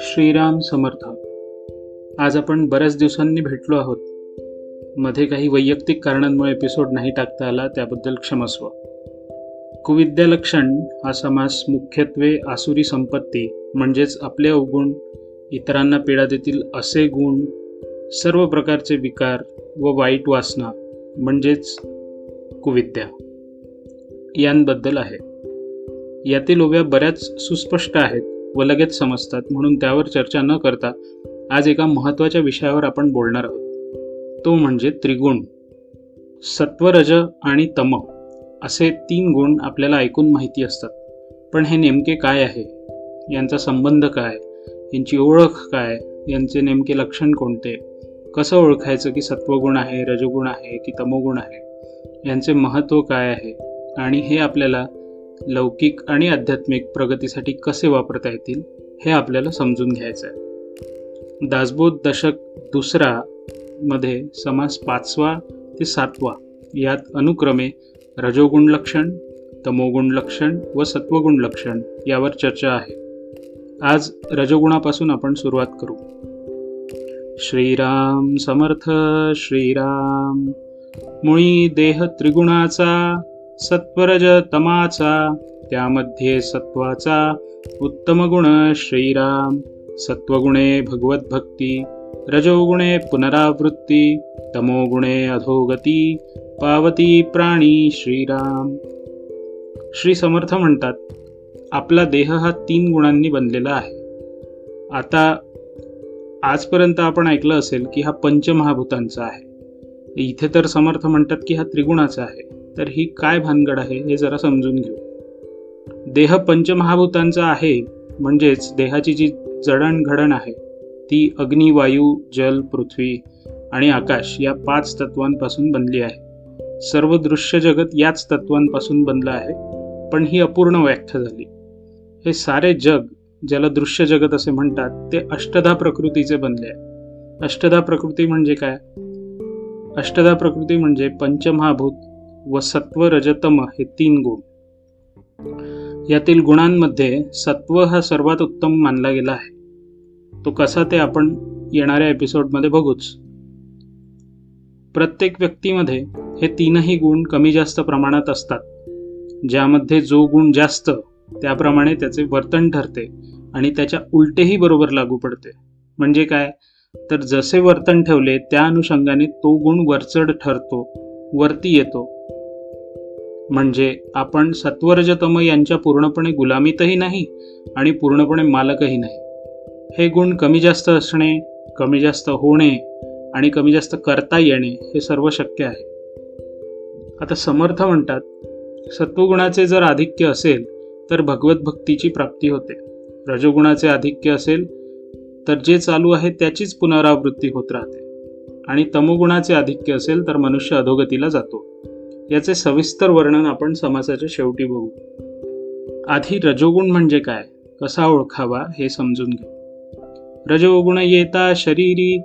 श्रीराम समर्थ. आज आपण बऱ्याच दिवसांनी भेटलो आहोत. मध्ये काही वैयक्तिक कारणांमुळे एपिसोड नाही टाकता आला त्याबद्दल क्षमस्व कुविद्यालक्षण हा समास मुख्यत्वे आसुरी संपत्ती म्हणजेच आपले अवगुण इतरांना पीडा देतील असे गुण सर्व प्रकारचे विकार व वाईट वासना म्हणजेच कुविद्या. यांबद्दल आहे. यातील उभ्या बऱ्याच सुस्पष्ट आहेत व लगेच समजतात म्हणून त्यावर चर्चा न करता आज एका महत्त्वाच्या विषयावर आपण बोलणार आहोत. तो म्हणजे त्रिगुण. सत्वरज आणि तम असे तीन गुण आपल्याला ऐकून माहिती असतात. पण हे नेमके काय आहे? यांचा संबंध काय? यांची ओळख काय? यांचे नेमके लक्षण कोणते? कसं ओळखायचं की सत्वगुण आहे रजगुण आहे की तमोगुण आहे? यांचे महत्त्व काय आहे? आणि हे आपल्याला लौकिक आणि आध्यात्मिक प्रगतीसाठी कसे वापरता येतील हे आपल्याला समजून घ्यायचं आहे दासबोध दशक दुसरा मध्ये समास पाचवा ते सातवा यात अनुक्रमे रजोगुण लक्षण तमोगुण लक्षण व सत्वगुण लक्षण यावर चर्चा आहे. आज रजोगुणापासून आपण सुरुवात करू. श्रीराम समर्थ श्रीराम. मुळी देह त्रिगुणाचा सत्वरज तमाचा त्यामध्ये सत्वाचा उत्तम गुण श्रीराम. सत्वगुणे भगवद्भक्ती रजोगुणे पुनरावृत्ती तमोगुणे अधोगती पावती प्राणी श्रीराम. श्री समर्थ म्हणतात आपला देह हा तीन गुणांनी बनलेला आहे. आता आजपर्यंत आपण ऐकलं असेल की हा पंचमहाभूतांचा आहे. इथे तर समर्थ म्हणतात की हा त्रिगुणाचा आहे. तर ही काय भानगड आहे हे जरा समजून घेऊ. देह पंचमहाभूतांचा आहे म्हणजेच देहाची जी जडणघडण आहे ती अग्नी वायू जल पृथ्वी आणि आकाश या पाच तत्वांपासून बनली आहे. सर्व दृश्य जगत याच तत्वांपासून बनलं आहे पण ही अपूर्ण व्याख्या झाली. हे सारे जग ज्याला दृश्य जगत असे म्हणतात ते अष्टधा प्रकृतीचे बनले आहे. अष्टधा प्रकृती म्हणजे काय? अष्टधा प्रकृती म्हणजे पंचमहाभूत व सत्व रजतम हे तीन गुण. यातील गुणांमध्ये सत्व हा सर्वात उत्तम मानला गेला आहे. तो कसा ते आपण येणाऱ्या एपिसोडमध्ये बघूच. प्रत्येक व्यक्तीमध्ये हे तीनही गुण कमी जास्त प्रमाणात असतात. ज्यामध्ये जो गुण जास्त त्याप्रमाणे त्याचे वर्तन ठरते आणि त्याच्या उलटेही बरोबर लागू पडते. म्हणजे काय? तर जसे वर्तन ठेवले त्या अनुषंगाने तो गुण वरचढ ठरतो वरती येतो म्हणजे आपण सत्वरजतम यांच्या पूर्णपणे गुलामीतही नाही आणि पूर्णपणे मालकही नाही. हे गुण कमी जास्त असणे कमी जास्त होणे आणि कमी जास्त करता येणे हे सर्व शक्य आहे. आता समर्थ म्हणतात सत्वगुणाचे जर आधिक्य असेल तर भगवत भक्तीची प्राप्ती होते. रजोगुणाचे आधिक्य असेल तर जे चालू आहे त्याचीच पुनरावृत्ती होत राहते. आणि तमोगुणाचे आधिक्य असेल तर मनुष्य अधोगतीला जातो. याचे सविस्तर वर्णन आपण समासाच्या शेवटी बघू. आधी रजोगुण म्हणजे काय? कसा ओळखावा हे समजून घेऊ. रजोगुण येता शरीरी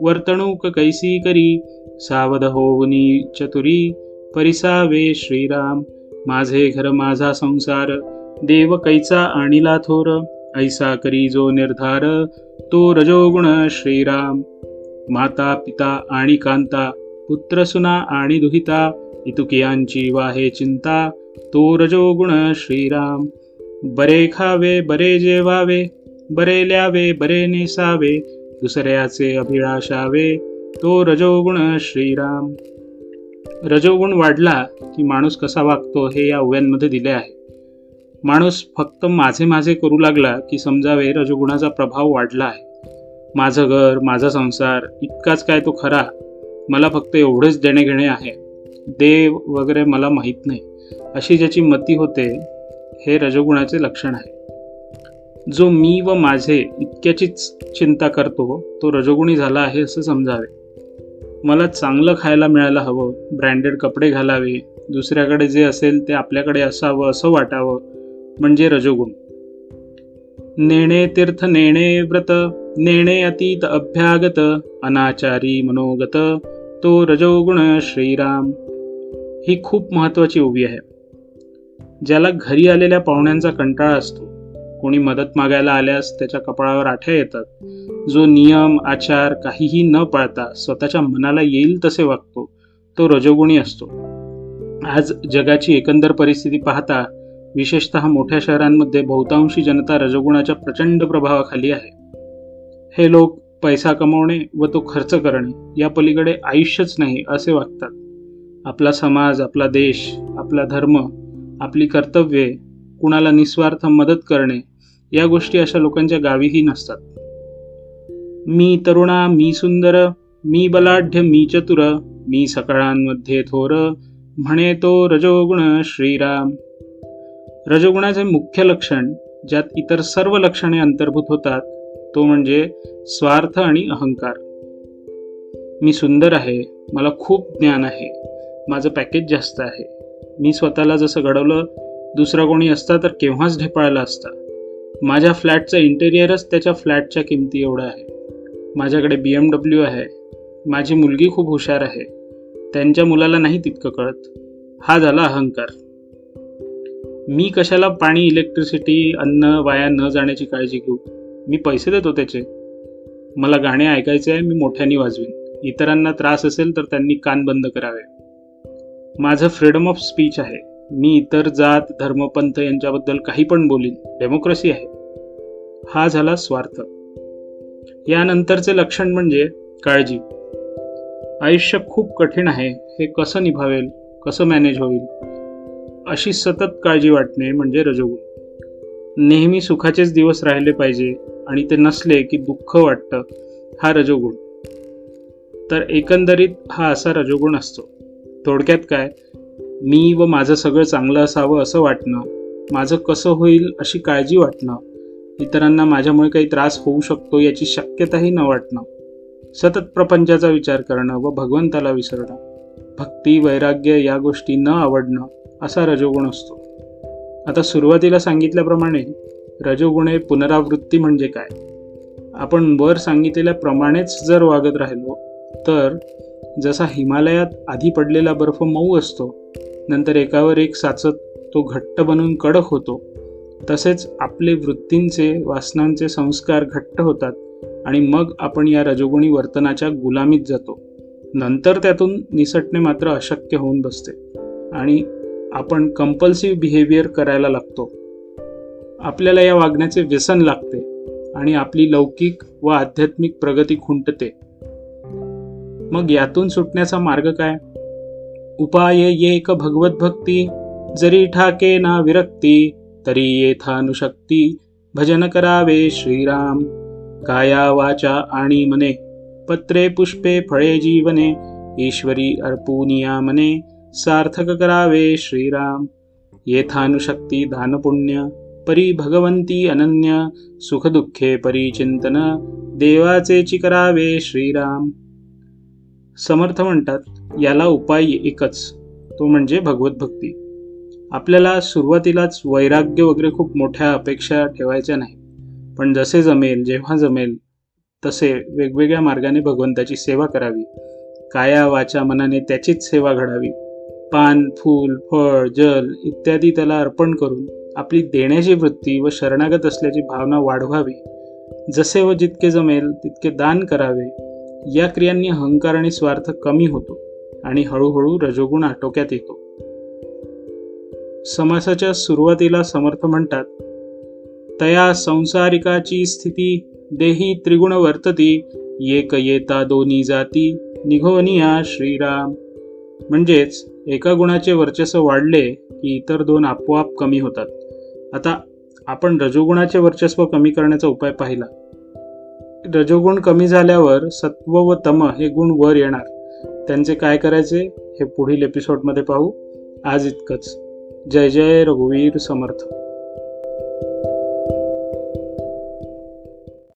वर्तणूक कैसी करी सावध होवनी चतुरी परिसावे श्रीराम माझे घर माझा संसार देव कैचा आणिला थोर ऐसा करी जो निर्धार तो रजोगुण श्रीराम. माता पिता आणि कांता पुत्र सुना आणि दुहिता इतुकियांची वाहे चिंता तो रजोगुण श्रीराम. बरे खावे बरे जेवावे बरे ल्यावे बरे नेसावे दुसऱ्याचे अभिलाषावे तो रजोगुण श्रीराम. रजोगुण वाढला की माणूस कसा वागतो हे या ओव्यांमध्ये दिले आहे. माणूस फक्त माझे माझे करू लागला की समजावे रजोगुणाचा प्रभाव वाढला आहे. माझं घर माझा संसार इतकाच काय तो खरा. मला फक्त एवढेच देणे घेणे आहे. देव वगैरे मला माहीत नाही. अशी ज्याची मती होते हे रजोगुणाचे लक्षण आहे. जो मी व माझे इतक्याचीच चिंता करतो तो रजोगुणी झाला आहे असं समजावे. मला चांगलं खायला मिळायला हवं ब्रँडेड कपडे घालावे दुसऱ्याकडे जे असेल ते आपल्याकडे असावं असं वाटावं म्हणजे रजोगुण. नेणे तीर्थ नेणे व्रत नेणे अतीत अभ्यागत अनाचारी मनोगत तो रजोगुण श्रीराम. ही खूप महत्त्वाची उभी आहे. ज्याला घरी आलेल्या पाहुण्यांचा कंटाळा असतो कोणी मदत मागायला आल्यास त्याच्या कपाळावर आठ्या येतात. जो नियम आचार काहीही न पाळता स्वतःच्या मनाला येईल तसे वागतो तो रजोगुणी असतो. आज जगाची एकंदर परिस्थिती पाहता विशेषतः मोठ्या शहरांमध्ये बहुतांशी जनता रजोगुणाच्या प्रचंड प्रभावाखाली आहे. हे लोक पैसा कमवणे व तो खर्च करणे या पलीकडे आयुष्यच नाही असे वागतात. आपला समाज आपला देश आपला धर्म आपली कर्तव्ये कुणाला निस्वार्थ मदत करणे या गोष्टी अशा लोकांच्या गावीही नसतात. मी तरुणा मी सुंदर मी बलाढ्य मी चतुर मी सकाळांमध्ये थोर म्हणे तो रजोगुण श्रीराम. रजोगुणाचे मुख्य लक्षण ज्यात इतर सर्व लक्षणे अंतर्भूत होतात तो म्हणजे स्वार्थ आणि अहंकार. मी सुंदर आहे मला खूप ज्ञान आहे. माझं पॅकेज जास्त आहे. मी स्वतःला जसं घडवलं दुसरा कोणी असता तर केव्हाच ढेपाळला असता. माझ्या फ्लॅटचं इंटेरियरच त्याच्या फ्लॅटच्या किमती एवढं आहे. माझ्याकडे बी एम डब्ल्यू आहे. माझी मुलगी खूप हुशार आहे. त्यांच्या मुलाला नाही तितकं कळत. हा झाला अहंकार. मी कशाला पाणी इलेक्ट्रिसिटी अन्न वाया न जाण्याची काळजी घेऊ? मी पैसे देतो त्याचे. मला गाणे ऐकायचे आहे मी मोठ्याने वाजवीन. इतरांना त्रास असेल तर त्यांनी कान बंद करावे. माझं फ्रीडम ऑफ स्पीच आहे. मी इतर जात धर्मपंथ यांच्याबद्दल काही पण बोलीन डेमोक्रेसी आहे. हा झाला स्वार्थ. यानंतरचे लक्षण म्हणजे काळजी. आयुष्य खूप कठीण आहे हे कसं निभावेल कसं मॅनेज होईल? अशी सतत काळजी वाटणे म्हणजे रजोगुण. नेहमी सुखाचेच दिवस राहिले पाहिजे आणि ते नसले की दुःख वाटतं हा रजोगुण. तर एकंदरीत हा असा रजोगुण असतो. थोडक्यात काय? मी व माझं सगळं चांगलं असावं असं वाटणं माझं कसं होईल अशी काळजी वाटणं इतरांना माझ्यामुळे काही त्रास होऊ शकतो याची शक्यताही न वाटणं सतत प्रपंचाचा विचार करणं व भगवंताला विसरणं भक्ती वैराग्य या गोष्टी न आवडणं असा रजोगुण असतो. आता सुरुवातीला सांगितल्याप्रमाणे रजोगुणे पुनरावृत्ती म्हणजे काय? आपण वर सांगितलेल्याप्रमाणेच जर वागत राहिलो तर जसा हिमालयात आधी पडलेला बर्फ मऊ असतो नंतर एकावर एक साचत तो घट्ट बनून कडक होतो. तसेच आपले वृत्तींचे वासनांचे संस्कार घट्ट होतात आणि मग आपण या रजोगुणी वर्तनाच्या गुलामीत जातो. नंतर त्यातून निसटणे मात्र अशक्य होऊन बसते आणि आपण कंपल्सिव्ह बिहेवियर करायला लागतो. आपल्याला या वागण्याचे व्यसन लागते आणि आपली लौकिक व आध्यात्मिक प्रगती खुंटते. मग यातून सुटण्याचा मार्ग काय? उपाय एक भगवत भक्ती जरी ठाके ना विरक्ती तरी येथानुशक्ती भजन करावे श्रीराम. काया वाचा आणि मने पत्रे पुष्पे फळे जीवने ईश्वरी अर्पुनिया मने सार्थक करावे श्रीराम. येथानुशक्ती दानपुण्य परी भगवंती अनन्य सुखदुःखे परिचिंतन देवाचे करावे श्रीराम. समर्थ म्हणतात याला उपाय एकच तो म्हणजे भगवत भक्ती. आपल्याला सुरुवातीलाच वैराग्य वगैरे खूप मोठ्या अपेक्षा ठेवायच्या नाही पण जसे जमेल जेव्हा जमेल तसे वेगवेगळ्या मार्गाने भगवंताची सेवा करावी. काया वाचा मनाने त्याचीच सेवा घडावी. पान फूल फळ जल इत्यादी त्याला अर्पण करून आपली देण्याची वृत्ती व शरणागत असल्याची भावना वाढवावी. जसे व जितके जमेल तितके दान करावे. या क्रियांनी अहंकार आणि स्वार्थ कमी होतो आणि हळूहळू रजोगुण आटोक्यात येतो. समासाच्या सुरुवातीला समर्थ म्हणतात तया संसारिकाची स्थिती देही त्रिगुण वर्तती एक येता दोन्ही जाती निघोनिया श्रीराम. म्हणजेच एका गुणाचे वर्चस्व वाढले की इतर दोन आपोआप कमी होतात. आता आपण रजोगुणाचे वर्चस्व कमी करण्याचा उपाय पाहिला. रजोगुण कमी झाल्यावर सत्व व तम हे गुण वर येणार. त्यांचे काय करायचे? हे पुढील एपिसोडमध्ये पाहू. आज इतकंच. जय जय रघुवीर समर्थ.